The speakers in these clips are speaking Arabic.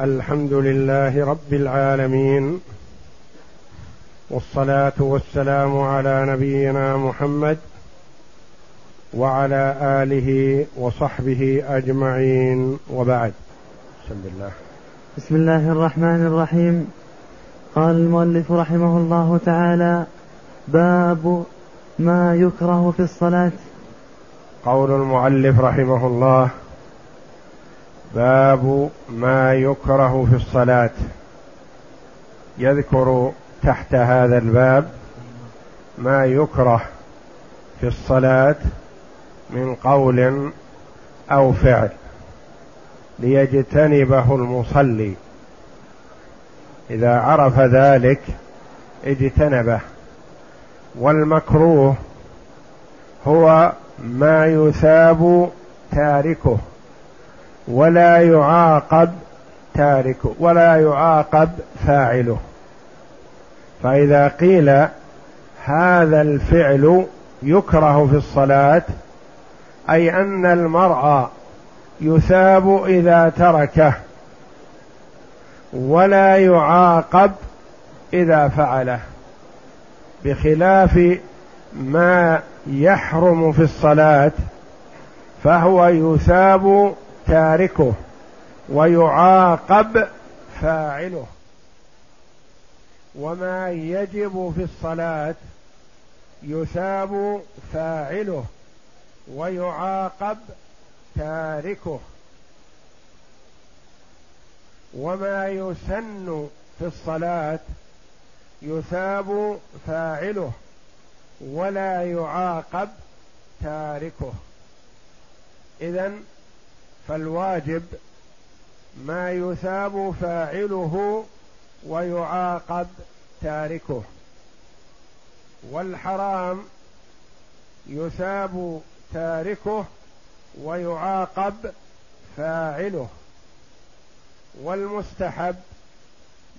الحمد لله رب العالمين والصلاة والسلام على نبينا محمد وعلى آله وصحبه أجمعين. وبعد بسم الله. بسم الله الرحمن الرحيم. قال المؤلف رحمه الله تعالى باب ما يكره في الصلاة. قول المؤلف رحمه الله باب ما يكره في الصلاة. يذكر تحت هذا الباب ما يكره في الصلاة من قول أو فعل ليجتنبه المصلي. إذا عرف ذلك اجتنبه. والمكروه هو ما يثاب تاركه. ولا يعاقب تاركه ولا يعاقب فاعله. فإذا قيل هذا الفعل يكره في الصلاة أي أن المرء يثاب إذا تركه ولا يعاقب إذا فعله بخلاف ما يحرم في الصلاة فهو يثاب تاركه ويعاقب فاعله. وما يجب في الصلاة يثاب فاعله ويعاقب تاركه. وما يسن في الصلاة يثاب فاعله ولا يعاقب تاركه. إذن فالواجب ما يثاب فاعله ويعاقب تاركه. والحرام يثاب تاركه ويعاقب فاعله. والمستحب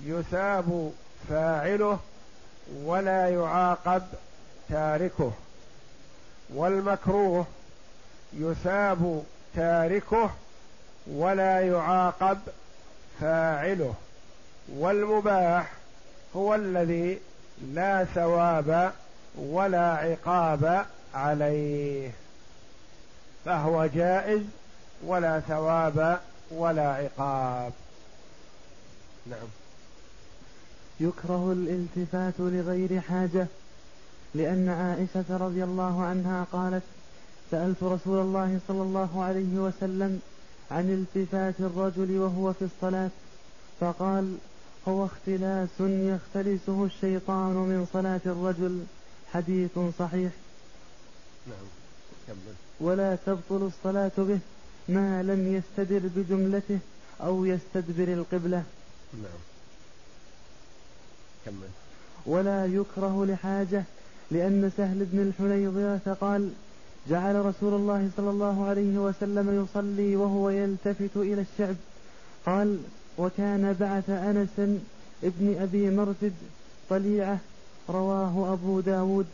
يثاب فاعله ولا يعاقب تاركه. والمكروه يثاب تاركه ولا يعاقب فاعله والمباح هو الذي لا ثواب ولا عقاب عليه فهو جائز ولا ثواب ولا عقاب. نعم. يكره الالتفات لغير حاجة لأن عائشة رضي الله عنها قالت سألت رسول الله صلى الله عليه وسلم عن التفات الرجل وهو في الصلاة فقال هو اختلاس يختلسه الشيطان من صلاة الرجل حديث صحيح. نعم كمل. ولا تبطل الصلاة به ما لم يستدر بجملته أو يستدبر القبلة. نعم. كمل. ولا يكره لحاجة لأن سهل بن الحنيظرة قال جعل رسول الله صلى الله عليه وسلم يصلي وهو يلتفت إلى الشعب. قال وكان بعث أنس ابن أبي مرثد طليعة رواه أبو داود.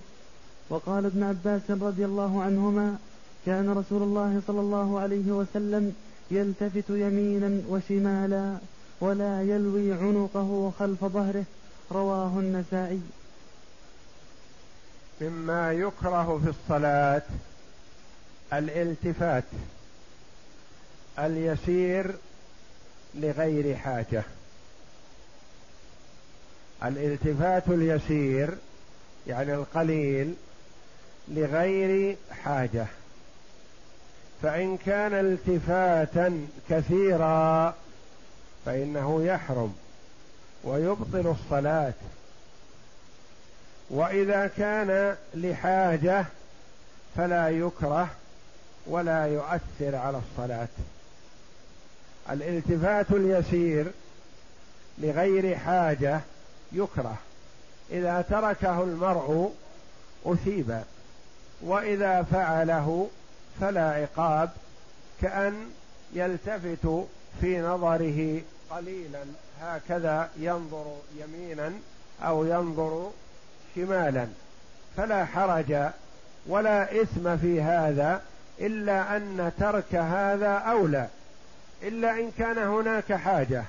وقال ابن عباس رضي الله عنهما كان رسول الله صلى الله عليه وسلم يلتفت يمينا وشمالا ولا يلوي عنقه خلف ظهره. رواه النسائي. مما يكره في الصلاة الالتفات اليسير لغير حاجة. الالتفات اليسير يعني القليل لغير حاجة. فإن كان التفاتا كثيرا فإنه يحرم ويبطل الصلاة. وإذا كان لحاجة فلا يكره ولا يؤثر على الصلاة. الالتفات اليسير لغير حاجة يكره. إذا تركه المرء أثيب وإذا فعله فلا عقاب كأن يلتفت في نظره قليلا. هكذا ينظر يمينا أو ينظر شمالا. فلا حرج ولا إثم في هذا. إلا أن ترك هذا أولى إلا إن كان هناك حاجة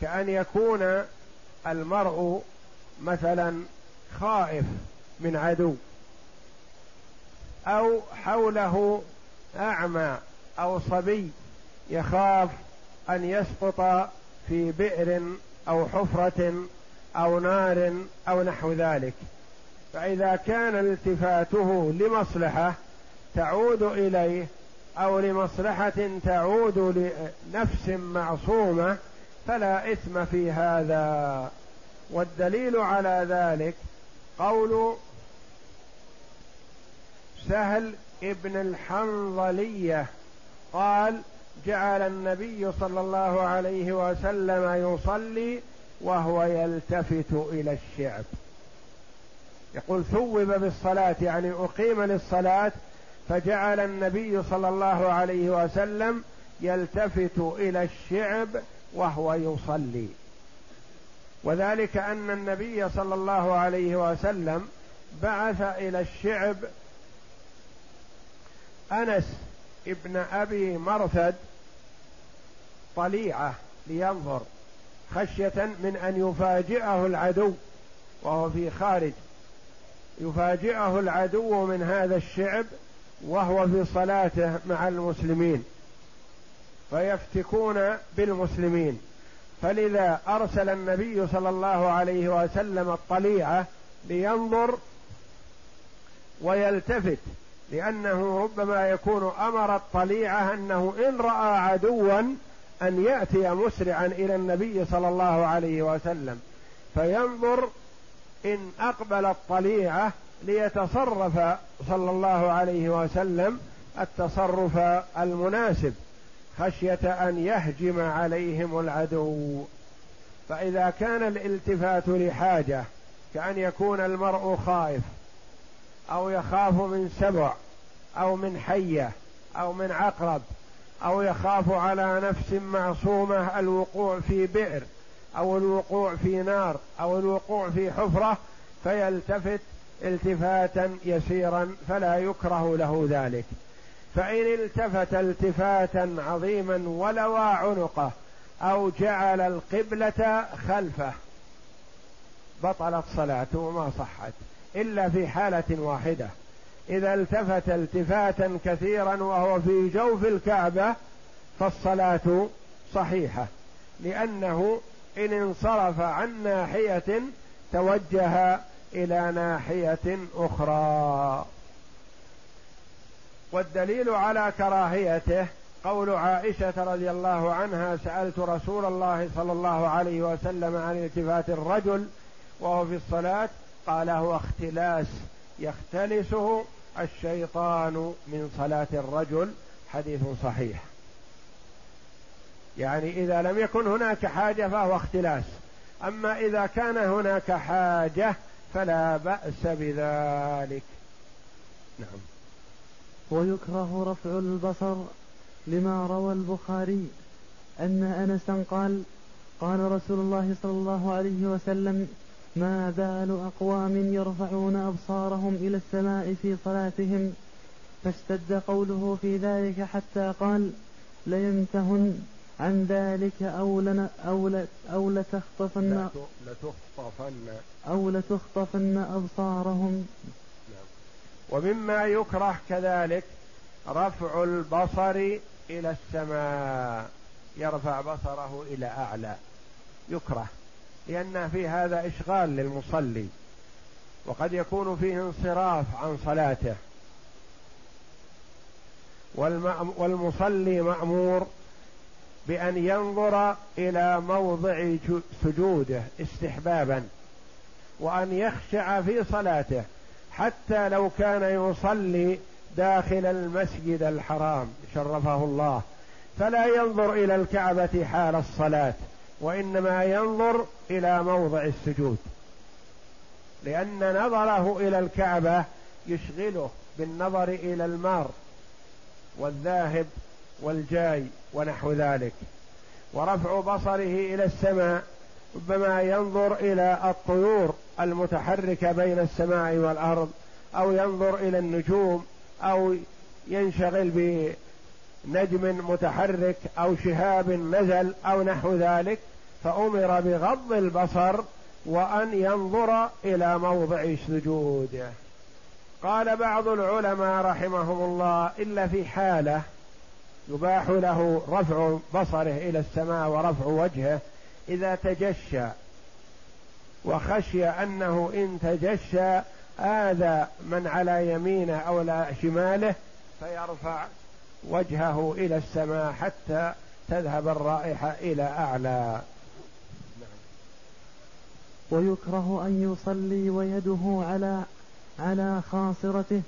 كأن يكون المرء مثلا خائف من عدو أو حوله أعمى أو صبي يخاف أن يسقط في بئر أو حفرة أو نار أو نحو ذلك. فإذا كان التفاته لمصلحة تعود إليه أو لمصلحة تعود لنفس معصومة فلا إثم في هذا. والدليل على ذلك قول سهل ابن الحنظلية قال جعل النبي صلى الله عليه وسلم يصلي وهو يلتفت إلى الشعب. يقول ثوب بالصلاة يعني أقيم للصلاة فجعل النبي صلى الله عليه وسلم يلتفت إلى الشعب وهو يصلي. وذلك أن النبي صلى الله عليه وسلم بعث إلى الشعب أنس ابن أبي مرثد طليعة لينظر خشية من أن يفاجئه العدو وهو في خارج. يفاجئه العدو من هذا الشعب وهو في صلاته مع المسلمين فيفتكون بالمسلمين. فلذا أرسل النبي صلى الله عليه وسلم الطليعة لينظر ويلتفت لأنه ربما يكون أمر الطليعة أنه إن رأى عدوا أن يأتي مسرعا إلى النبي صلى الله عليه وسلم. فينظر إن أقبل الطليعة ليتصرف صلى الله عليه وسلم التصرف المناسب خشية أن يهجم عليهم العدو. فإذا كان الالتفات لحاجة كأن يكون المرء خائف أو يخاف من سبع أو من حية أو من عقرب أو يخاف على نفس معصومة الوقوع في بئر أو الوقوع في نار أو الوقوع في حفرة فيلتفت التفاتا يسيرا فلا يكره له ذلك. فإن التفت التفاتا عظيما ولوى عنقه أو جعل القبلة خلفه بطلت صلاته وما صحت إلا في حالة واحدة. إذا التفت التفاتا كثيرا وهو في جوف الكعبة فالصلاة صحيحة لأنه إن انصرف عن ناحية توجه إلى ناحية أخرى. والدليل على كراهيته قول عائشة رضي الله عنها سألت رسول الله صلى الله عليه وسلم عن التفات الرجل وهو في الصلاة قال هو اختلاس يختلسه الشيطان من صلاة الرجل. حديث صحيح. يعني إذا لم يكن هناك حاجة فهو اختلاس. أما إذا كان هناك حاجة فلا بأس بذلك. نعم. ويكره رفع البصر لما روى البخاري. أن أنسا قال قال رسول الله صلى الله عليه وسلم ما بال أقوام يرفعون أبصارهم إلى السماء في صلاتهم؟ فاشتد قوله في ذلك حتى قال لينتهن عن ذلك أو لن أو أو لتخطفن لتخطفن أو لتخطفن أبصارهم. ومما يكره كذلك رفع البصر إلى السماء. يرفع بصره إلى أعلى. يكره. لأن في هذا إشغال للمصلي. وقد يكون فيه انصراف عن صلاته. والمصلي مأمور بأن ينظر إلى موضع سجوده استحبابا وأن يخشع في صلاته حتى لو كان يصلي داخل المسجد الحرام شرفه الله. فلا ينظر إلى الكعبة حال الصلاة وإنما ينظر إلى موضع السجود. لأن نظره إلى الكعبة يشغله بالنظر إلى المار والذاهب والجاي ونحو ذلك. ورفع بصره إلى السماء ربما ينظر إلى الطيور المتحركه بين السماء والأرض أو ينظر إلى النجوم أو ينشغل بنجم متحرك أو شهاب نزل أو نحو ذلك. فأمر بغض البصر وأن ينظر إلى موضع سجوده قال بعض العلماء رحمهم الله إلا في حالة يباح له رفع بصره إلى السماء ورفع وجهه إذا تجشى وخشي أنه إن تجشى آذى من على يمينه أو لا شماله فيرفع وجهه إلى السماء حتى تذهب الرائحة إلى أعلى. ويكره أن يصلي ويده على على خاصرته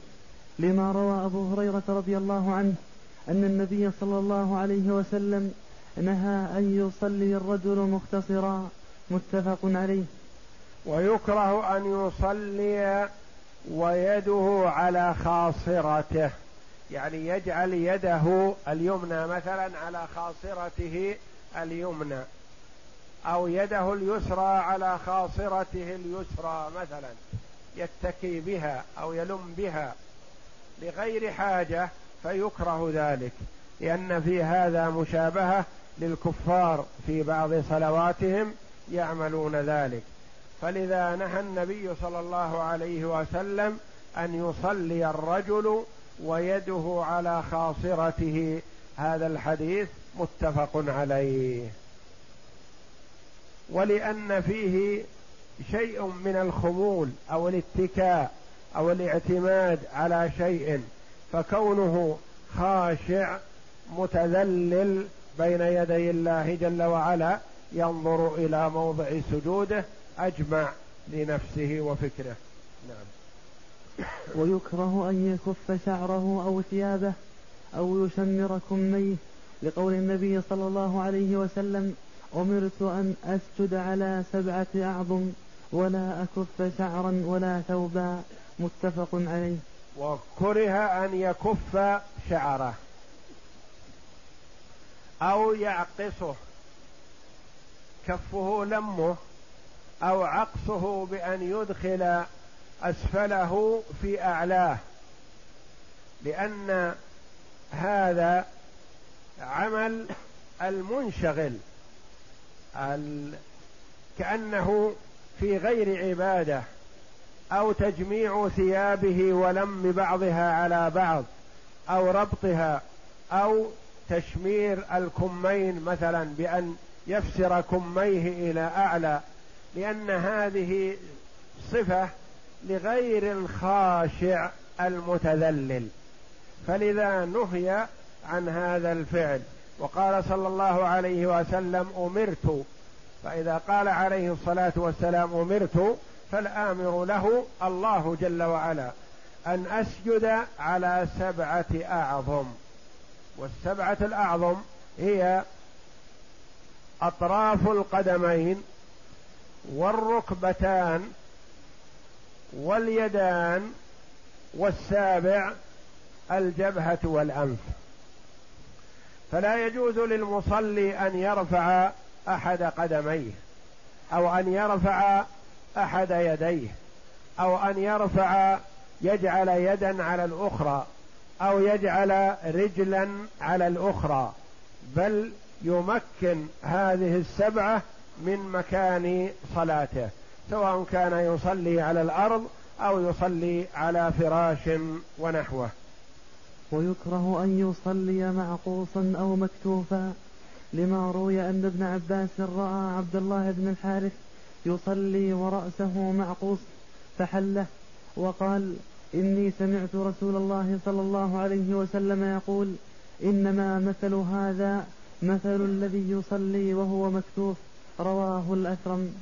لما روى أبو هريرة رضي الله عنه أن النبي صلى الله عليه وسلم نهى أن يصلي الرجل مختصرا متفق عليه. ويكره أن يصلي ويده على خاصرته يعني يجعل يده اليمنى مثلا على خاصرته اليمنى أو يده اليسرى على خاصرته اليسرى مثلا يتكي بها أو يلم بها لغير حاجة فيكره ذلك لأن في هذا مشابهة للكفار في بعض صلواتهم يعملون ذلك. فلذا نهى النبي صلى الله عليه وسلم أن يصلي الرجل ويده على خاصرته. هذا الحديث متفق عليه. ولأن فيه شيء من الخمول أو الاتكاء أو الاعتماد على شيء فكونه خاشع متذلل بين يدي الله جل وعلا ينظر إلى موضع سجوده أجمع لنفسه وفكره. نعم. ويكره أن يكف شعره أو ثيابه أو يشمر كميه. لقول النبي صلى الله عليه وسلم أمرت أن أسجد على سبعة أعظم ولا أكف شعرا ولا ثوبا. متفق عليه. وكره أن يكف شعره أو يعقصه كفه لمه أو عقصه بأن يدخل أسفله في أعلاه لأن هذا عمل المنشغل كأنه في غير عبادة. أو تجميع ثيابه ولم بعضها على بعض أو ربطها أو تشمير الكمين مثلا بأن يفسر كميه إلى أعلى لأن هذه صفة لغير الخاشع المتذلل. فلذا نهي عن هذا الفعل. وقال صلى الله عليه وسلم أمرت. فإذا قال عليه الصلاة والسلام أمرت فالآمر له الله جل وعلا أن أسجد على سبعة أعظم. والسبعة الأعظم هي أطراف القدمين والركبتان واليدان والسابع الجبهة والأنف. فلا يجوز للمصلي أن يرفع أحد قدميه أو أن يرفع أحد يديه أو أن يرفع يجعل يدا على الأخرى أو يجعل رجلا على الأخرى. بل يمكن هذه السبعة من مكان صلاته سواء كان يصلي على الأرض أو يصلي على فراش ونحوه. ويكره أن يصلي معقوصا أو مكتوفا لما روي أن ابن عباس رأى عبد الله بن الحارث يصلي ورأسه معقوص فحله وقال إني سمعت رسول الله صلى الله عليه وسلم يقول إنما مثل هذا مثل الذي يصلي وهو مكتوف رواه الاثرم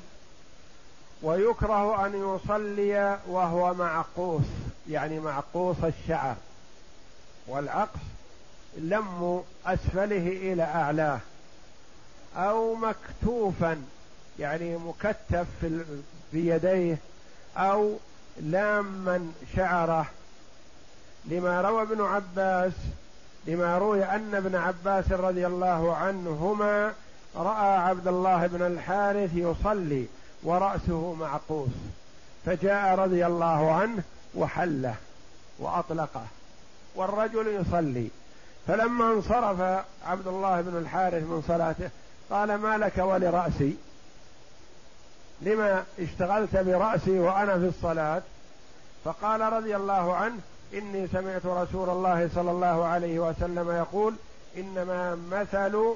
ويكره أن يصلي وهو معقوس يعني معقوس الشعر. والعقص لم أسفله إلى أعلاه أو مكتوفا يعني مكتف في بيديه أو لاما شعره لما روى ابن عباس لما روي أن ابن عباس رضي الله عنهما رأى عبد الله بن الحارث يصلي ورأسه معقوس فجاء رضي الله عنه وحله وأطلقه والرجل يصلي. فلما انصرف عبد الله بن الحارث من صلاته قال ما لك ولرأسي؟ لما اشتغلت برأسي وأنا في الصلاة فقال رضي الله عنه إني سمعت رسول الله صلى الله عليه وسلم يقول إنما مثل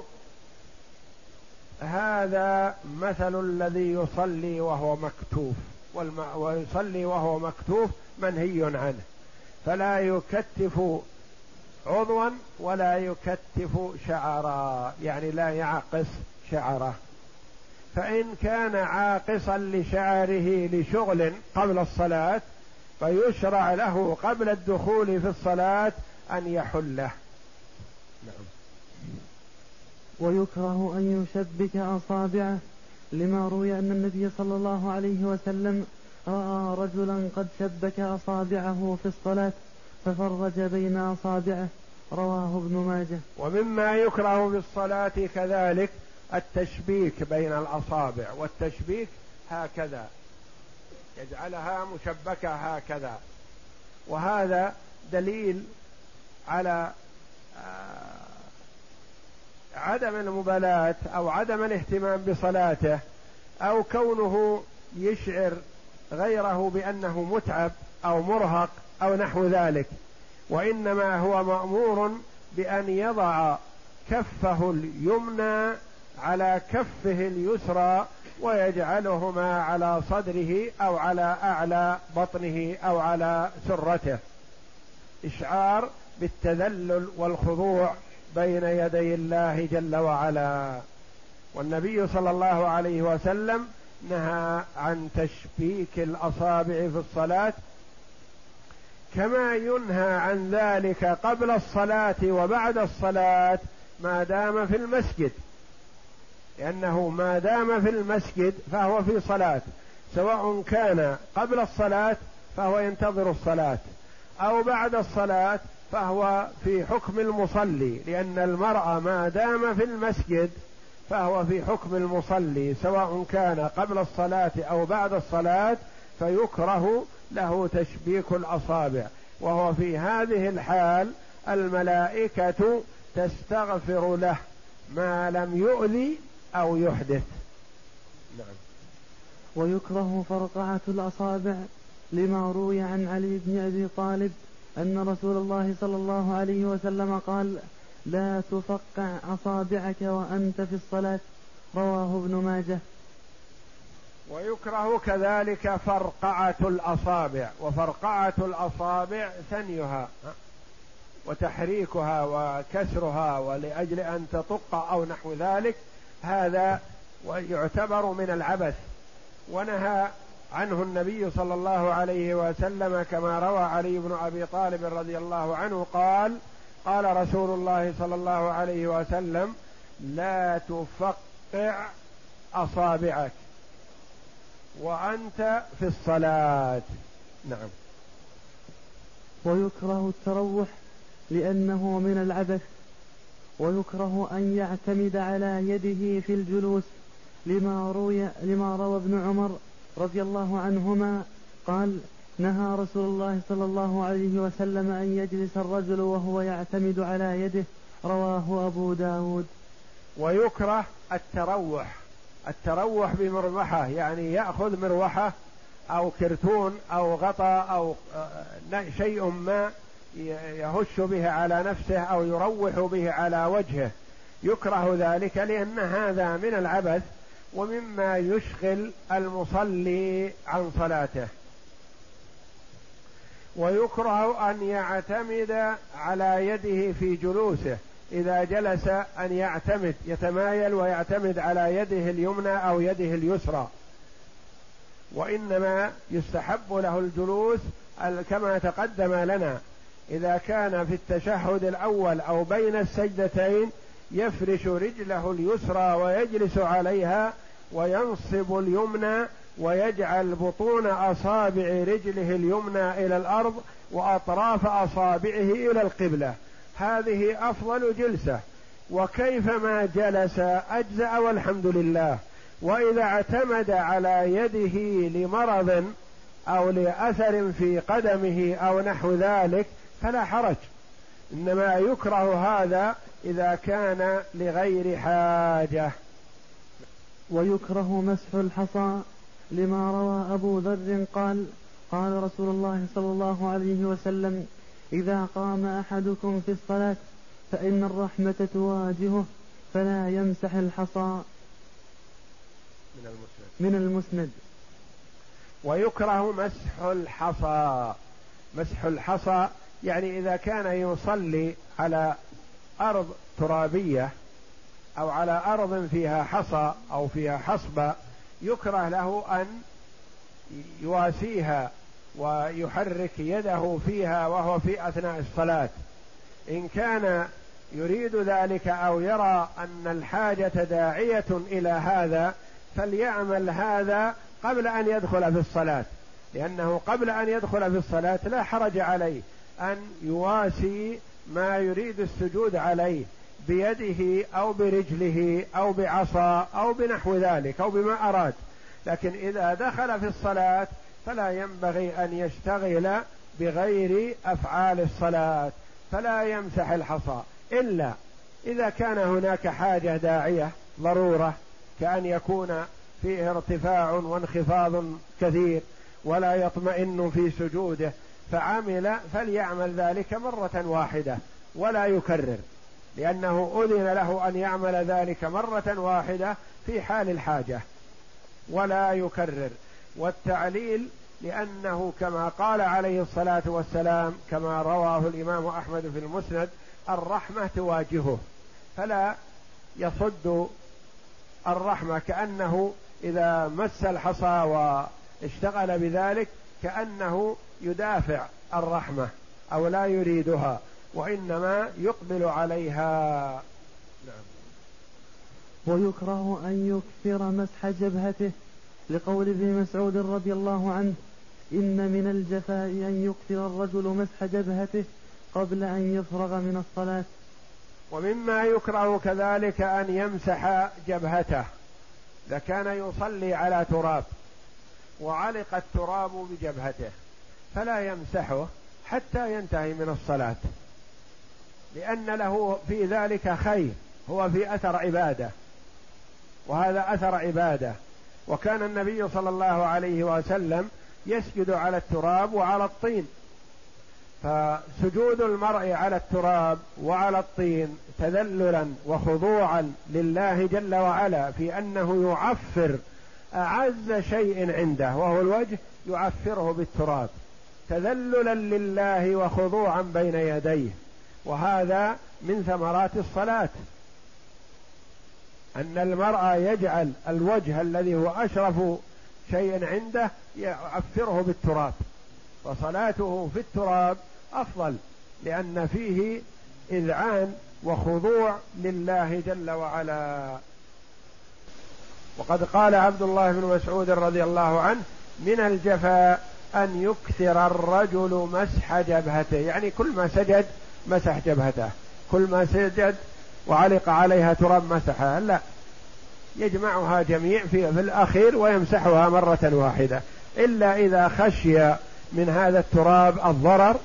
هذا مثل الذي يصلي وهو مكتوف ويصلي وهو مكتوف منهي عنه. فلا يكتف عضوا ولا يكتف شعرا يعني لا يعقص شعره. فإن كان عاقصا لشعره لشغل قبل الصلاة فيشرع له قبل الدخول في الصلاة أن يحله. نعم. ويكره أن يشبك أصابعه لما روي أن النبي صلى الله عليه وسلم رأى رجلا قد شبك أصابعه في الصلاة ففرج بين أصابعه. رواه ابن ماجه. ومما يكره في الصلاة كذلك التشبيك بين الأصابع والتشبيك هكذا. يجعلها مشبكة هكذا. وهذا دليل على آه، عدم المبالاة أو عدم الاهتمام بصلاته أو كونه يشعر غيره بأنه متعب أو مرهق أو نحو ذلك. وإنما هو مأمور بأن يضع كفه اليمنى على كفه اليسرى ويجعلهما على صدره أو على أعلى بطنه أو على سرته. إشعار بالتذلل والخضوع بين يدي الله جل وعلا. والنبي صلى الله عليه وسلم نهى عن تشبيك الأصابع في الصلاة كما ينهى عن ذلك قبل الصلاة وبعد الصلاة ما دام في المسجد. لأنه ما دام في المسجد فهو في صلاة سواء كان قبل الصلاة فهو ينتظر الصلاة أو بعد الصلاة فهو في حكم المصلي لأن المرأة ما دام في المسجد فهو في حكم المصلي سواء كان قبل الصلاة أو بعد الصلاة فيكره له تشبيك الأصابع. وهو في هذه الحال الملائكة تستغفر له ما لم يؤذي أو يحدث. نعم. ويكره فرقعة الأصابع لما روي عن علي بن أبي طالب أن رسول الله صلى الله عليه وسلم قال لا تفقع أصابعك وأنت في الصلاة. رواه ابن ماجه. ويكره كذلك فرقعة الأصابع. وفرقعة الأصابع ثنيها وتحريكها وكسرها ولأجل أن تطق أو نحو ذلك هذا يعتبر من العبث. ونهى عنه النبي صلى الله عليه وسلم كما روى علي بن أبي طالب رضي الله عنه قال قال رسول الله صلى الله عليه وسلم لا تفقع أصابعك وأنت في الصلاة. نعم. ويكره التروح لأنه من العبث. ويكره أن يعتمد على يده في الجلوس لما روي لما روى ابن عمر رضي الله عنهما قال نهى رسول الله صلى الله عليه وسلم أن يجلس الرجل وهو يعتمد على يده رواه أبو داود. ويكره التروح التروح بمروحة يعني يأخذ مروحة أو كرتون أو غطاء أو آه، شيء ما يهش به على نفسه أو يروح به على وجهه. يكره ذلك لأن هذا من العبث ومما يشغل المصلي عن صلاته. ويكره أن يعتمد على يده في جلوسه. إذا جلس أن يعتمد يتمايل ويعتمد على يده اليمنى أو يده اليسرى. وإنما يستحب له الجلوس كما تقدم لنا. إذا كان في التشهد الأول أو بين السجدتين يفرش رجله اليسرى ويجلس عليها وينصب اليمنى ويجعل بطون أصابع رجله اليمنى إلى الأرض وأطراف أصابعه إلى القبلة. هذه أفضل جلسة. وكيفما جلس أجزأ والحمد لله. وإذا اعتمد على يده لمرض أو لأثر في قدمه أو نحو ذلك فلا حرج. إنما يكره هذا إذا كان لغير حاجة. ويكره مسح الحصى لما روى أبو ذر قال قال رسول الله صلى الله عليه وسلم إذا قام أحدكم في الصلاة فإن الرحمة تواجهه فلا يمسح الحصى. من المسند. من المسند. ويكره مسح الحصى. مسح الحصى يعني إذا كان يصلي على أرض ترابية أو على أرض فيها حصى أو فيها حصبة يكره له أن يواسيها ويحرك يده فيها وهو في أثناء الصلاة. إن كان يريد ذلك أو يرى أن الحاجة داعية إلى هذا فليعمل هذا قبل أن يدخل في الصلاة لأنه قبل أن يدخل في الصلاة لا حرج عليه. أن يواسي ما يريد السجود عليه بيده أو برجله أو بعصا أو بنحو ذلك أو بما أراد. لكن إذا دخل في الصلاة فلا ينبغي أن يشتغل بغير أفعال الصلاة فلا يمسح الحصى. إلا إذا كان هناك حاجة داعية ضرورة كأن يكون فيه ارتفاع وانخفاض كثير ولا يطمئن في سجوده. فعمل فليعمل ذلك مرة واحدة ولا يكرر لأنه أذن له أن يعمل ذلك مرة واحدة في حال الحاجة ولا يكرر. والتعليل لأنه كما قال عليه الصلاة والسلام كما رواه الإمام أحمد في المسند الرحمة تواجهه فلا يصد الرحمة كأنه إذا مس الحصى واشتغل بذلك كأنه يدافع الرحمة أو لا يريدها وإنما يقبل عليها. نعم. ويكره أن يكثر مسح جبهته لقول ابن مسعود رضي الله عنه إن من الجفاء أن يكثر الرجل مسح جبهته قبل أن يفرغ من الصلاة. ومما يكره كذلك أن يمسح جبهته إذا كان يصلي على تراب وعلق التراب بجبهته. فلا يمسحه حتى ينتهي من الصلاة. لأن له في ذلك خير هو في أثر عبادة. وهذا أثر عبادة. وكان النبي صلى الله عليه وسلم يسجد على التراب وعلى الطين. فسجود المرء على التراب وعلى الطين تذللا وخضوعا لله جل وعلا في أنه يعفر أعز شيء عنده وهو الوجه يعفره بالتراب. تذللا لله وخضوعا بين يديه. وهذا من ثمرات الصلاة. أن المرء يجعل الوجه الذي هو أشرف شيء عنده يعفره بالتراب. وصلاته في التراب أفضل لأن فيه إذعان وخضوع لله جل وعلا. وقد قال عبد الله بن مسعود رضي الله عنه من الجفاء أن يكثر الرجل مسح جبهته. يعني كل ما سجد مسح جبهته. كل ما سجد وعلق عليها تراب مسحها. لا. يجمعها جميع في, في الأخير ويمسحها مرة واحدة. إلا إذا خشي من هذا التراب الضرر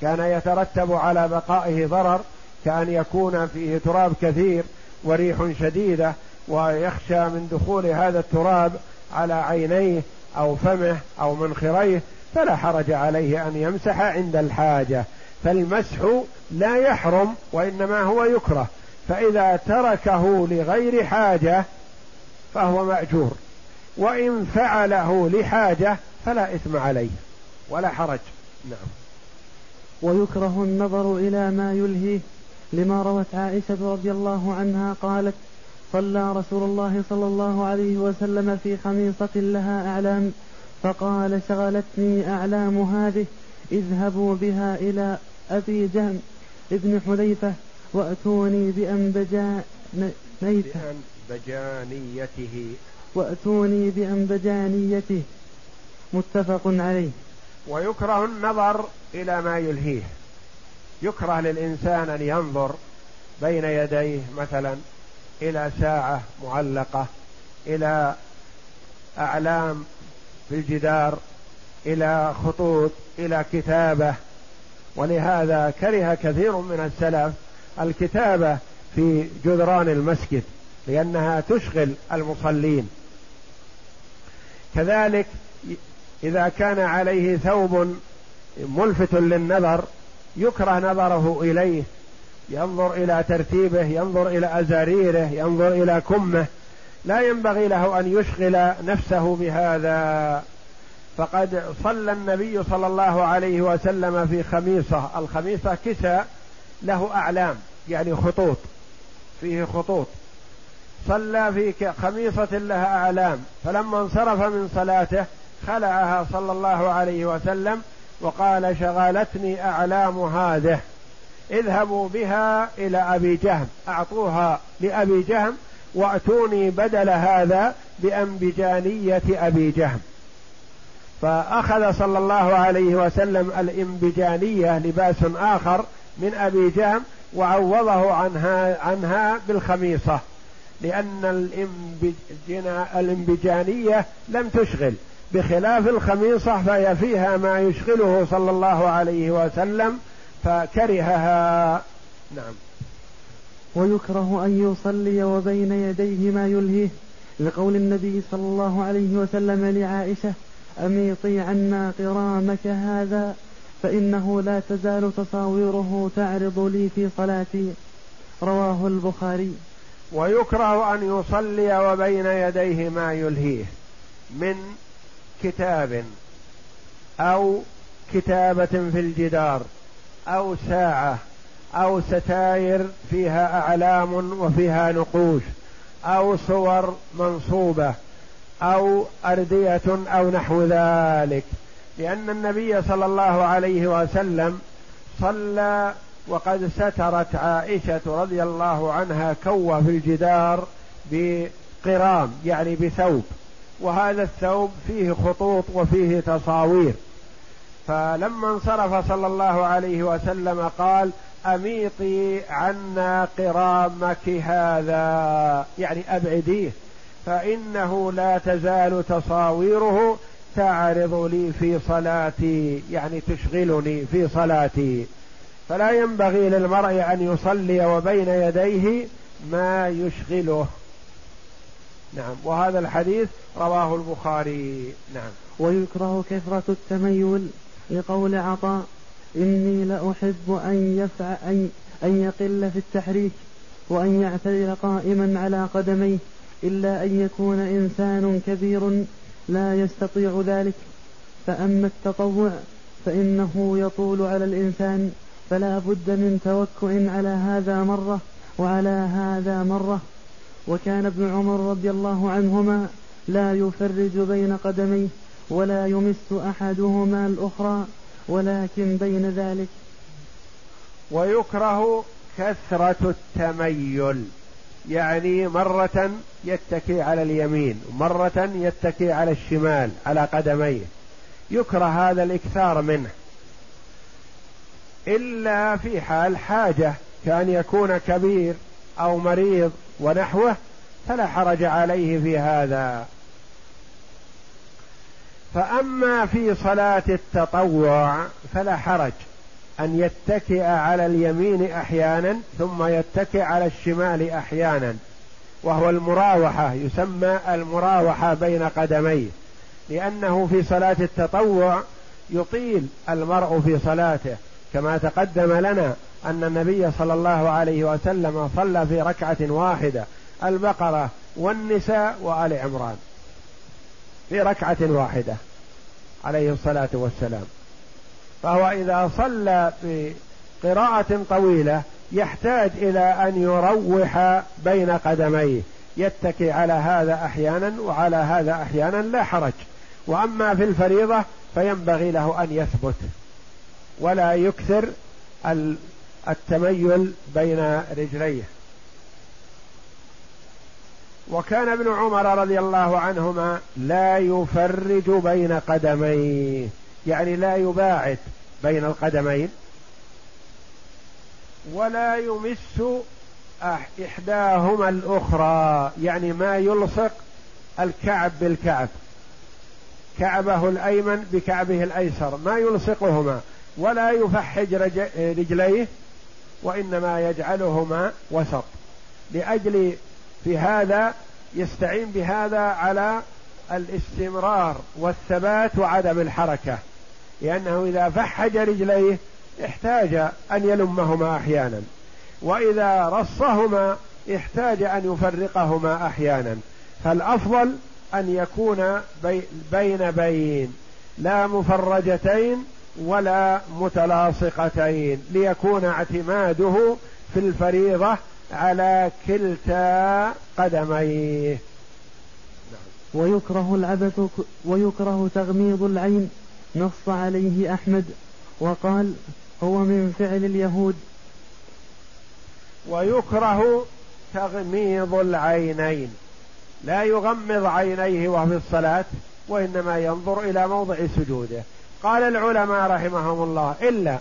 كان يترتب على بقائه ضرر كأن يكون فيه تراب كثير وريح شديدة ويخشى من دخول هذا التراب على عينيه أو فمه أو منخريه فلا حرج عليه أن يمسح عند الحاجة. فالمسح لا يحرم وإنما هو يكره. فإذا تركه لغير حاجة فهو مأجور. وإن فعله لحاجة فلا إثم عليه ولا حرج. نعم. ويكره النظر إلى ما يلهيه لما روت عائشة رضي الله عنها قالت صلى رسول الله صلى الله عليه وسلم في خميصة لها أعلام فقال شغلتني أعلام هذه اذهبوا بها إلى أبي جهم ابن حذيفة وأتوني بأنبجانيته بأنبجانيته. وأتوني بأنبجانيته. متفق عليه. ويكره النظر إلى ما يلهيه. يكره للإنسان أن ينظر بين يديه مثلا. إلى ساعة معلقة إلى أعلام في الجدار إلى خطوط إلى كتابة. ولهذا كره كثير من السلف الكتابة في جدران المسجد لأنها تشغل المصلين. كذلك إذا كان عليه ثوب ملفت للنظر يكره نظره إليه ينظر إلى ترتيبه ينظر إلى أزاريره ينظر إلى كمه. لا ينبغي له أن يشغل نفسه بهذا. فقد صلى النبي صلى الله عليه وسلم في خميصة. الخميصة كسى له أعلام يعني خطوط فيه خطوط. صلى في خميصة لها أعلام. فلما انصرف من صلاته خلعها صلى الله عليه وسلم وقال شغلتني أعلام هذه. اذهبوا بها إلى أبي جهم. أعطوها لأبي جهم وأتوني بدل هذا بأنبجانية أبي جهم. فأخذ صلى الله عليه وسلم الإنبجانية لباس آخر من أبي جهم وعوضه عنها عنها بالخميصة لأن الإنبجانية لم تشغل. بخلاف الخميصة فهي فيها ما يشغله صلى الله عليه وسلم فكرهها. نعم. ويكره أن يصلي وبين يديه ما يلهيه لقول النبي صلى الله عليه وسلم لعائشة أميطي عنا قرامك هذا؟ فإنه لا تزال تصاويره تعرض لي في صلاتي. رواه البخاري. ويكره أن يصلي وبين يديه ما يلهيه من كتاب أو كتابة في الجدار. أو ساعة أو ستاير فيها أعلام وفيها نقوش أو صور منصوبة أو أردية أو نحو ذلك لأن النبي صلى الله عليه وسلم صلى وقد سترت عائشة رضي الله عنها كوة في الجدار بقرام يعني بثوب وهذا الثوب فيه خطوط وفيه تصاوير. فلما انصرف صلى الله عليه وسلم قال أميطي عنا قرامك هذا يعني أبعديه فإنه لا تزال تصاويره تعرض لي في صلاتي يعني تشغلني في صلاتي. فلا ينبغي للمرء أن يصلي وبين يديه ما يشغله. نعم وهذا الحديث رواه البخاري. نعم. ويكره كثرة التميل. لقول عطاء إني لأحب أن يفع أن, أن يقل في التحريك وأن يعتدل قائما على قدميه إلا أن يكون إنسان كبير لا يستطيع ذلك. فأما التطوع فإنه يطول على الإنسان فلا بد من توكؤ على هذا مرة وعلى هذا مرة. وكان ابن عمر رضي الله عنهما لا يفرج بين قدميه ولا يمس أحدهما الأخرى ولكن بين ذلك. ويكره كثرة التميل. يعني مرة يتكي على اليمين ومره يتكي على الشمال على قدميه. يكره هذا الإكثار منه. إلا في حال حاجة كأن يكون كبير أو مريض ونحوه فلا حرج عليه في هذا. فأما في صلاة التطوع فلا حرج أن يتكئ على اليمين أحيانا ثم يتكئ على الشمال أحيانا وهو المراوحة يسمى المراوحة بين قدميه لأنه في صلاة التطوع يطيل المرء في صلاته كما تقدم لنا أن النبي صلى الله عليه وسلم صلى في ركعة واحدة البقرة والنساء وآل عمران. في ركعة واحدة عليه الصلاة والسلام. فهو إذا صلى بقراءة طويلة يحتاج إلى أن يروح بين قدميه يتكي على هذا أحيانا وعلى هذا أحيانا لا حرج. وأما في الفريضة فينبغي له أن يثبت. ولا يكثر التميل بين رجليه. وكان ابن عمر رضي الله عنهما لا يفرج بين قدميه. يعني لا يباعد بين القدمين ولا يمس إحداهما الأخرى. يعني ما يلصق الكعب بالكعب. كعبه الأيمن بكعبه الأيسر. ما يلصقهما. ولا يفحج رجليه وإنما يجعلهما وسط. لأجل في هذا يستعين بهذا على الاستمرار والثبات وعدم الحركة. لأنه إذا فحج رجليه احتاج أن يلمهما أحيانا. وإذا رصهما احتاج أن يفرقهما أحيانا. فالأفضل أن يكون بين بين لا مفرجتين ولا متلاصقتين. ليكون اعتماده في الفريضة على كلتا قدميه. ويكره العبث ويكره تغميض العين نص عليه أحمد وقال هو من فعل اليهود. ويكره تغميض العينين. لا يغمض عينيه وهو في الصلاة وإنما ينظر إلى موضع سجوده. قال العلماء رحمهم الله إلا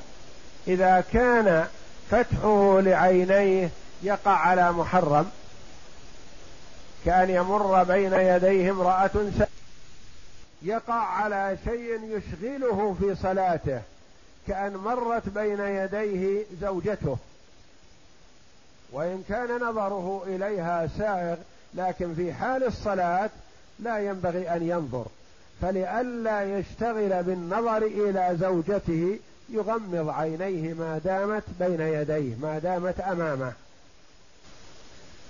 إذا كان فتحه لعينيه يقع على محرم كأن يمر بين يديه امرأة يقع على شيء يشغله في صلاته كأن مرت بين يديه زوجته. وإن كان نظره إليها سائغ لكن في حال الصلاة لا ينبغي أن ينظر. فلئلا يشتغل بالنظر إلى زوجته يغمض عينيه ما دامت بين يديه ما دامت أمامه.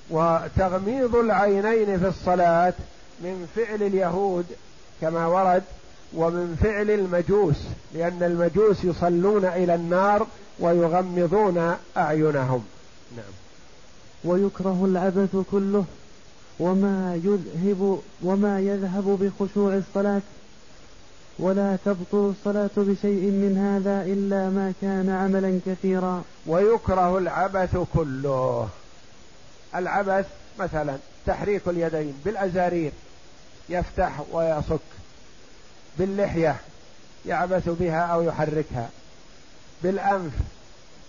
وتغميض العينين في الصلاة من فعل اليهود كما ورد ومن فعل المجوس لأن المجوس يصلون إلى النار ويغمضون أعينهم. نعم. ويكره العبث كله وما يذهب وما يذهب بخشوع الصلاة. ولا تبطل الصلاة بشيء من هذا إلا ما كان عملا كثيرا. ويكره العبث كله. العبث مثلا تحريك اليدين بالأزارير يفتح ويصك باللحية يعبث بها أو يحركها بالأنف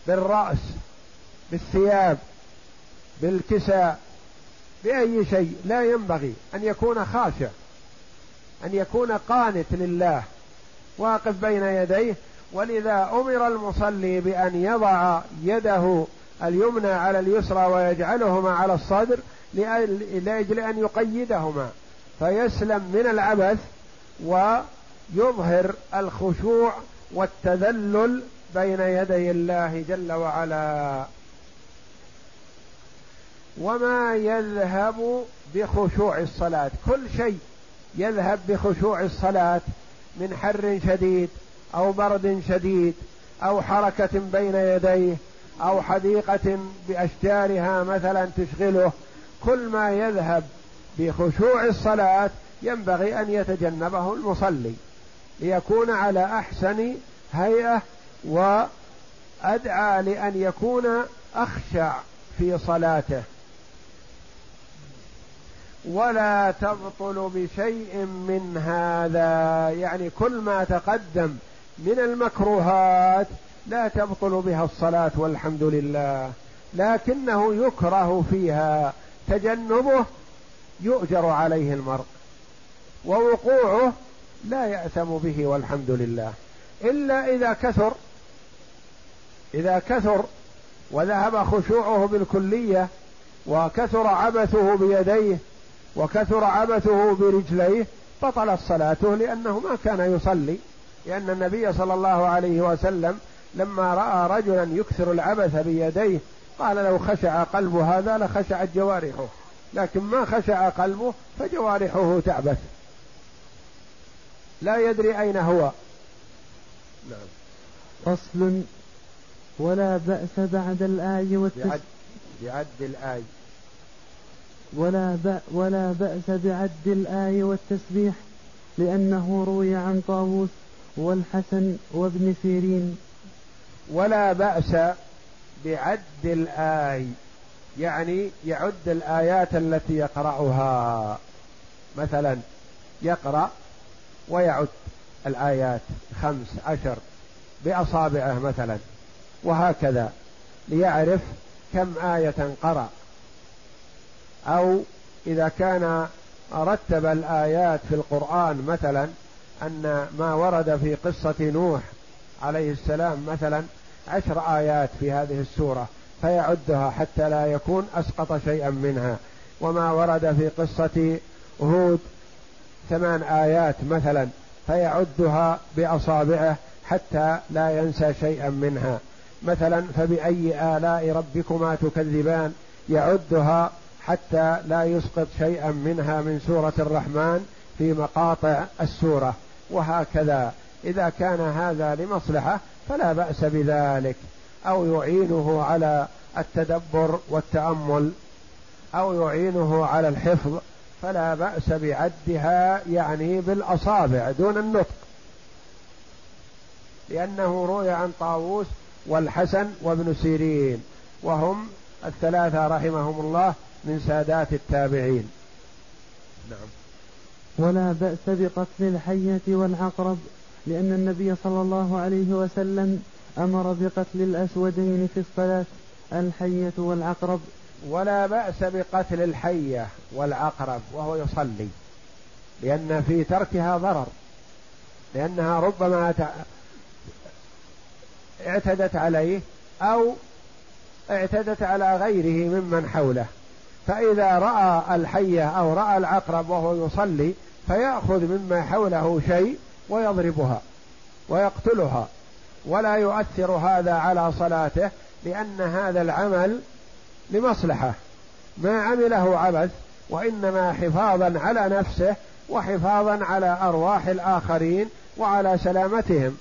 بالرأس بالثياب بالكساء بأي شيء لا ينبغي أن يكون خاشع أن يكون قانت لله واقف بين يديه. ولذا أمر المصلي بأن يضع يده اليمنى على اليسرى ويجعلهما على الصدر لأجل أن يقيدهما. فيسلم من العبث ويظهر الخشوع والتذلل بين يدي الله جل وعلا. وما يذهب بخشوع الصلاة. كل شيء يذهب بخشوع الصلاة من حر شديد أو برد شديد أو حركة بين يديه أو حديقة بأشجارها مثلا تشغله. كل ما يذهب بخشوع الصلاة ينبغي أن يتجنبه المصلي ليكون على أحسن هيئة وأدعى لأن يكون أخشع في صلاته. ولا تبطل بشيء من هذا يعني كل ما تقدم من المكروهات لا تبطل بها الصلاة والحمد لله لكنه يكره فيها تجنبه يؤجر عليه المرء ووقوعه لا يأثم به والحمد لله. إلا إذا كثر إذا كثر وذهب خشوعه بالكلية وكثر عبثه بيديه وكثر عبثه برجليه بطلت صلاته لأنه ما كان يصلي لأن النبي صلى الله عليه وسلم لما رأى رجلا يكثر العبث بيديه قال لو خشع قلب هذا لخشعت جوارحه. لكن ما خشع قلبه فجوارحه تعبث. لا يدري أين هو. نعم. فصل ولا بأس بعد الآي والتسبيح بعد, بعد الآي. ولا بأ ولا بأس بعد الآي والتسبيح لأنه روي عن طاووس والحسن وابن سيرين. ولا بأس بعد الآي يعني يعد الآيات التي يقرأها. مثلا يقرأ ويعد الآيات خمس عشر بأصابعه مثلا وهكذا ليعرف كم آية قرأ. أو إذا كان رتب الآيات في القرآن مثلا أن ما ورد في قصة نوح عليه السلام مثلا عشر آيات في هذه السورة فيعدها حتى لا يكون أسقط شيئا منها. وما ورد في قصة هود ثمان آيات مثلا فيعدها بأصابعه حتى لا ينسى شيئا منها. مثلا فبأي آلاء ربكما تكذبان؟ يعدها حتى لا يسقط شيئا منها من سورة الرحمن في مقاطع السورة. وهكذا. إذا كان هذا لمصلحة فلا بأس بذلك. أو يعينه على التدبر والتأمل. أو يعينه على الحفظ. فلا بأس بعدها يعني بالأصابع دون النطق. لأنه روي عن طاووس والحسن وابن سيرين. وهم الثلاثة رحمهم الله من سادات التابعين. نعم. ولا بأس بقتل الحية والعقرب. لأن النبي صلى الله عليه وسلم أمر بقتل الأسودين في الصلاة الحية والعقرب. ولا بأس بقتل الحية والعقرب وهو يصلي لأن في تركها ضرر لأنها ربما اعتدت عليه أو اعتدت على غيره ممن حوله. فإذا رأى الحية أو رأى العقرب وهو يصلي فيأخذ مما حوله شيء ويضربها ويقتلها ولا يؤثر هذا على صلاته لأن هذا العمل لمصلحة. ما عمله عبث وإنما حفاظا على نفسه وحفاظا على أرواح الآخرين وعلى سلامتهم.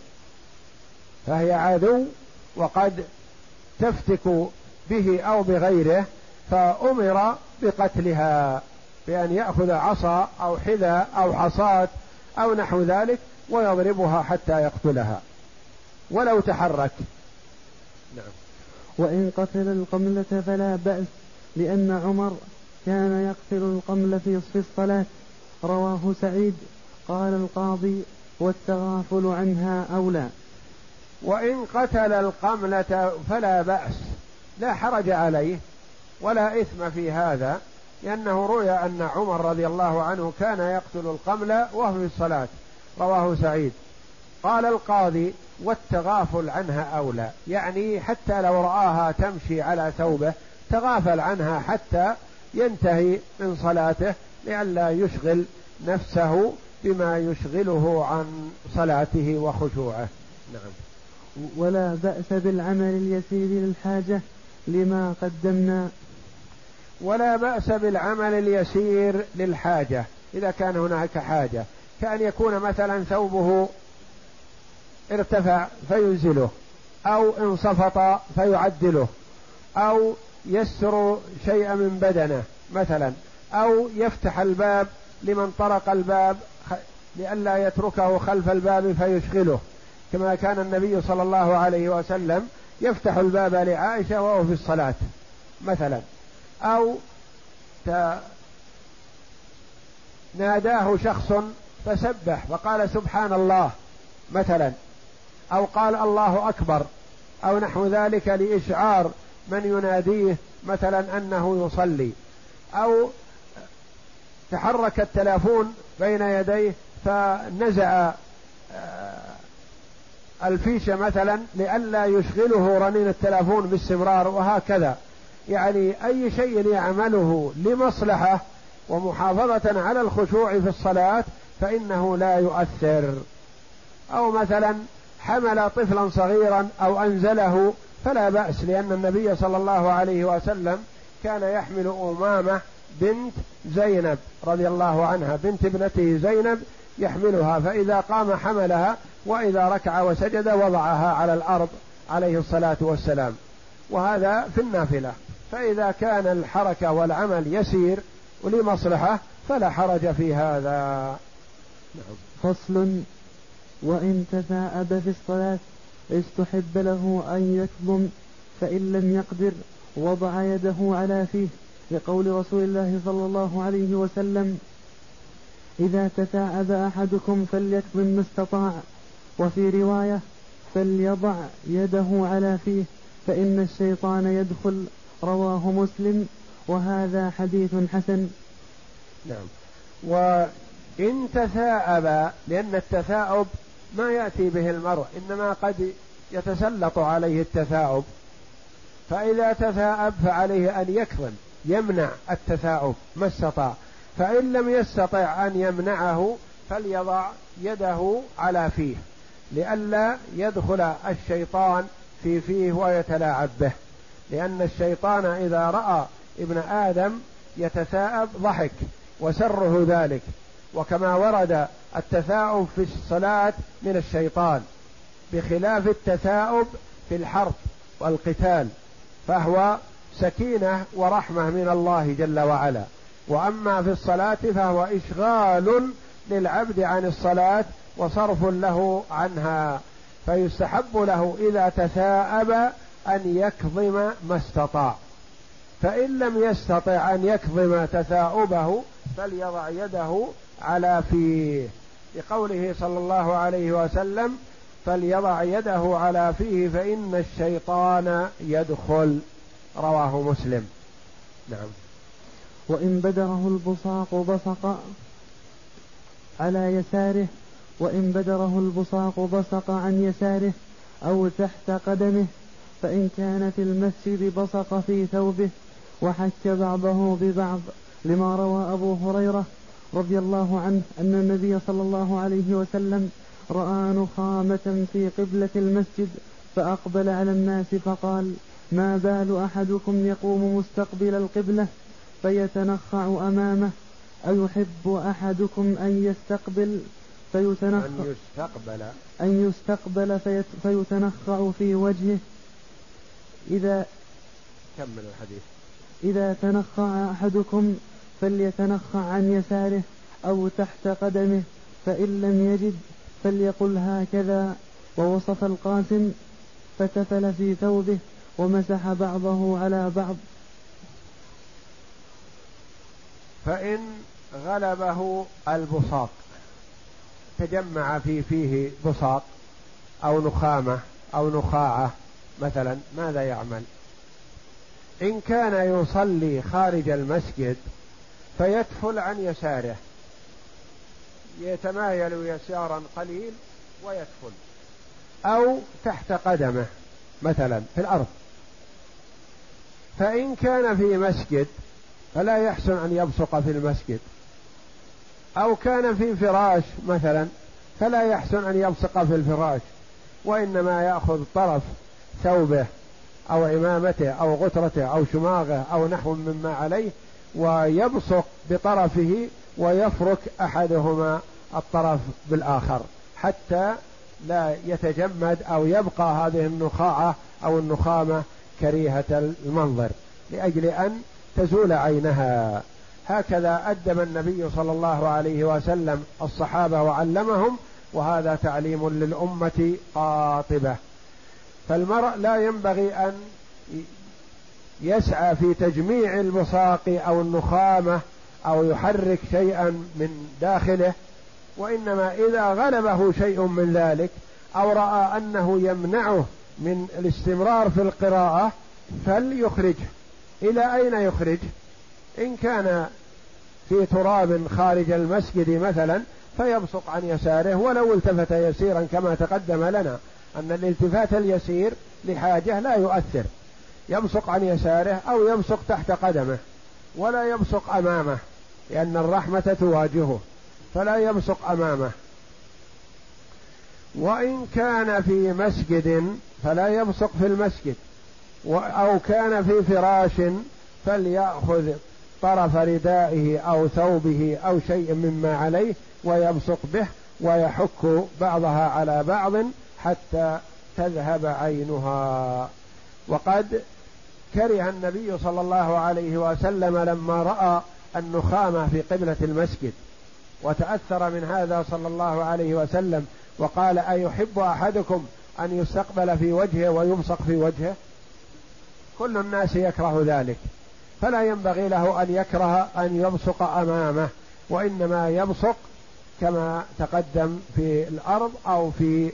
فهي عدو وقد تفتك به أو بغيره فأمر بقتلها بأن يأخذ عصا أو حذاء أو حصاة أو نحو ذلك ويضربها حتى يقتلها. ولو تحرك. نعم. وإن قتل القملة فلا بأس لأن عمر كان يقتل القمل في الصلاة. رواه سعيد قال القاضي والتغافل عنها أولى. وإن قتل القملة فلا بأس لا حرج عليه ولا إثم في هذا لأنه روي أن عمر رضي الله عنه كان يقتل القمل وهو في الصلاة. رواه سعيد. قال القاضي والتغافل عنها أولى. يعني حتى لو رآها تمشي على ثوبه تغافل عنها حتى ينتهي من صلاته لئلا يشغل نفسه بما يشغله عن صلاته وخشوعه. نعم. ولا بأس بالعمل اليسير للحاجة لما قدمنا. ولا بأس بالعمل اليسير للحاجة إذا كان هناك حاجة. كأن يكون مثلا ثوبه ارتفع فينزله أو انصفط فيعدله أو يستر شيئا من بدنه مثلا أو يفتح الباب لمن طرق الباب لئلا يتركه خلف الباب فيشغله. كما كان النبي صلى الله عليه وسلم يفتح الباب لعائشة وهو في الصلاة مثلا. أو ناداه شخص فسبح فقال سبحان الله مثلا أو قال الله أكبر أو نحو ذلك لإشعار من يناديه مثلا أنه يصلي أو تحرك التلافون بين يديه فنزع آه، الفيشة مثلا لئلا يشغله رنين التلافون باستمرار وهكذا. يعني أي شيء يعمله لمصلحة ومحافظة على الخشوع في الصلاة فإنه لا يؤثر. أو مثلا حمل طفلا صغيرا أو أنزله فلا بأس لأن النبي صلى الله عليه وسلم كان يحمل أمامة بنت زينب رضي الله عنها بنت ابنته زينب يحملها فإذا قام حملها وإذا ركع وسجد وضعها على الأرض عليه الصلاة والسلام. وهذا في النافلة. فإذا كان الحركة والعمل يسير ولمصلحة فلا حرج في هذا. فصل. وإن تثاءب في الصلاة استحب له أن يكظم فإن لم يقدر وضع يده على فيه لقول رسول الله صلى الله عليه وسلم إذا تثاءب أحدكم فليكظم ما استطاع. وفي رواية فليضع يده على فيه فإن الشيطان يدخل. رواه مسلم. وهذا حديث حسن. نعم. وإن تثاءب لأن التثاؤب ما يأتي به المرء إنما قد يتسلط عليه التثاؤب. فإذا تثاءب فعليه أن يكظم يمنع التثاؤب ما استطاع. فإن لم يستطع أن يمنعه فليضع يده على فيه لئلا يدخل الشيطان في فيه ويتلاعب به. لأن الشيطان إذا رأى ابن آدم يتثاءب ضحك وسره ذلك. وكما ورد التثاؤب في الصلاة من الشيطان بخلاف التثاؤب في الحرب والقتال فهو سكينة ورحمة من الله جل وعلا. وأما في الصلاة فهو إشغال للعبد عن الصلاة وصرف له عنها فيستحب له إذا تثاءب أن يكظم ما استطاع. فإن لم يستطع أن يكظم تثاؤبه فليضع يده على فيه لقوله صلى الله عليه وسلم فليضع يده على فيه فإن الشيطان يدخل. رواه مسلم. نعم. وإن بدره البصاق بصق على يساره وإن بدره البصاق بصق عن يساره أو تحت قدمه فإن كان في المسجد بصق في ثوبه وحك بعضه ببعض لما روى أبو هريرة رضي الله عنه أن النبي صلى الله عليه وسلم رأى نخامة في قبلة المسجد فأقبل على الناس فقال ما بال أحدكم يقوم مستقبل القبلة فيتنخع أمامه؟ أيحب أحدكم أن يستقبل؟ فيتنخع أن يستقبل. أن يستقبل فيت فيتنخع في وجهه. إذا كمل الحديث. إذا تنخع أحدكم فليتنخع عن يساره أو تحت قدمه فإن لم يجد فليقل هكذا. ووصف القاسم فتفل في ثوبه ومسح بعضه على بعض. فإن غلبه البصاق تجمع في فيه بصاق أو نخامة أو نخاعة مثلا ماذا يعمل؟ إن كان يصلي خارج المسجد فيتفل عن يساره. يتمايل يسارا قليل ويدخل. أو تحت قدمه مثلا في الأرض. فإن كان في مسجد فلا يحسن أن يبصق في المسجد. أو كان في فراش مثلا فلا يحسن أن يبصق في الفراش. وإنما يأخذ طرف ثوبه أو عمامته أو غترته أو شماغه أو نحو مما عليه ويبصق بطرفه ويفرك أحدهما الطرف بالآخر حتى لا يتجمد أو يبقى هذه النخاعة أو النخامة كريهة المنظر لأجل أن تزول عينها. هكذا أدب النبي صلى الله عليه وسلم الصحابة وعلمهم وهذا تعليم للأمة قاطبة. فالمرء لا ينبغي أن يسعى في تجميع البصاق أو النخامة أو يحرك شيئا من داخله وإنما إذا غلبه شيء من ذلك أو رأى أنه يمنعه من الاستمرار في القراءة فليخرجه. إلى أين يخرج؟ إن كان في تراب خارج المسجد مثلا فيبصق عن يساره ولو التفت يسيرا كما تقدم لنا أن الالتفات اليسير لحاجة لا يؤثر. يبصق عن يساره أو يبصق تحت قدمه ولا يبصق أمامه لأن الرحمة تواجهه فلا يبصق أمامه. وإن كان في مسجد فلا يبصق في المسجد أو كان في فراش فليأخذ طرف ردائه أو ثوبه أو شيء مما عليه ويبصق به ويحك بعضها على بعض حتى تذهب عينها. وقد كره النبي صلى الله عليه وسلم لما رأى النخامة في قبلة المسجد وتأثر من هذا صلى الله عليه وسلم وقال أيحب أحدكم أن يستقبل في وجهه ويبصق في وجهه؟ كل الناس يكره ذلك فلا ينبغي له أن يكره أن يبصق أمامه وإنما يبصق كما تقدم في الأرض أو في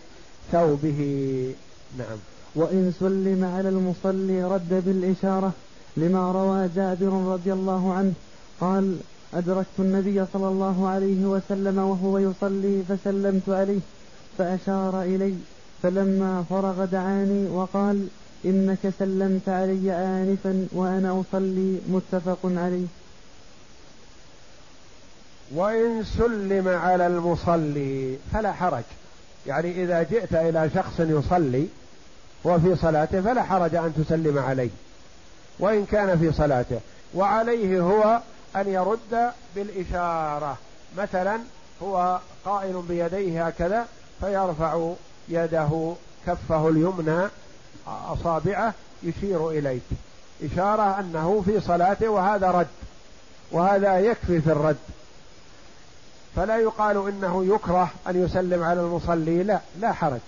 ثوبه. نعم. وإن سلم على المصلي رد بالإشارة لما روى جابر رضي الله عنه قال أدركت النبي صلى الله عليه وسلم وهو يصلي فسلمت عليه فأشار إلي فلما فرغ دعاني وقال إنك سلمت علي آنفا وأنا أصلي متفق عليه. وإن سلم على المصلي فلا حرج يعني إذا جئت إلى شخص يصلي هو في صلاته فلا حرج أن تسلم عليه وإن كان في صلاته وعليه هو أن يرد بالإشارة. مثلا هو قائل بيديه هكذا فيرفع يده كفه اليمنى أصابعه يشير إليك. إشارة أنه في صلاته وهذا رد وهذا يكفي في الرد. فلا يقال إنه يكره أن يسلم على المصلي لا لا حرج.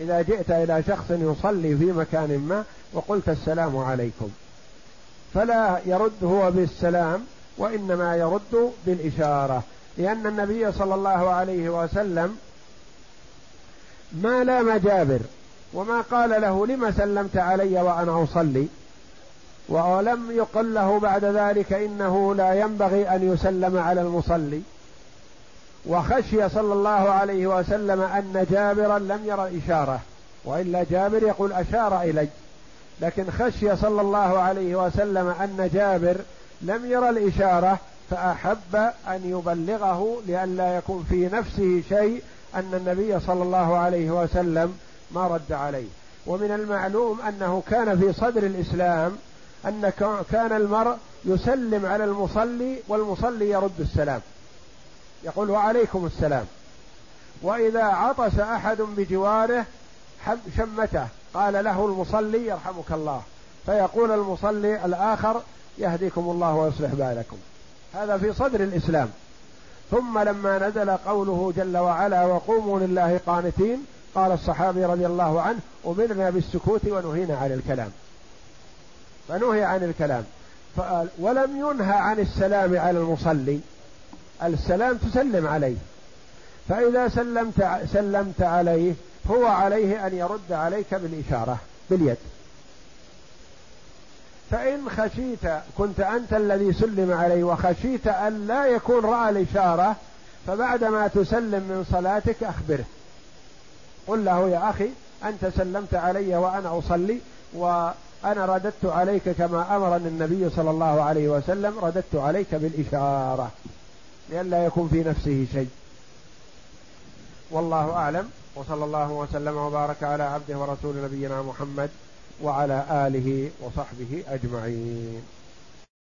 إذا جئت إلى شخص يصلي في مكان ما وقلت السلام عليكم. فلا يرد هو بالسلام وإنما يرد بالإشارة. لأن النبي صلى الله عليه وسلم ما لام جابر وما قال له لم سلمت علي وأنا أصلي ولم يقل له بعد ذلك إنه لا ينبغي أن يسلم على المصلي. وخشي صلى الله عليه وسلم أن جابرا لم يرى إشارة وإلا جابر يقول أشار إلي. لكن خشي صلى الله عليه وسلم أن جابر لم يرى الإشارة فأحب أن يبلغه لئلا يكون في نفسه شيء أن النبي صلى الله عليه وسلم ما رد عليه. ومن المعلوم أنه كان في صدر الإسلام أن كان المرء يسلم على المصلي والمصلي يرد السلام. يقول وعليكم السلام. وإذا عطس أحد بجواره شمته. قال له المصلي يرحمك الله. فيقول المصلي الآخر يهديكم الله ويصلح بالكم. هذا في صدر الإسلام. ثم لما نزل قوله جل وعلا وقوموا لله قانتين قال الصحابي رضي الله عنه أمرنا بالسكوت ونهينا عن الكلام. فنهي عن الكلام. ولم ينهى عن السلام على المصلي. السلام تسلم عليه. فإذا سلمت سلمت عليه هو عليه أن يرد عليك بالإشارة باليد. فإن خشيت كنت أنت الذي سلم عليه وخشيت أن لا يكون رأى الإشارة فبعدما تسلم من صلاتك أخبره. قل له يا أخي أنت سلمت علي وأنا أصلي وأنا رددت عليك كما أمرني النبي صلى الله عليه وسلم رددت عليك بالإشارة. لئلا يكون في نفسه شيء. والله أعلم. وصلى الله وسلم وبارك على عبده ورسول نبينا محمد وعلى آله وصحبه أجمعين.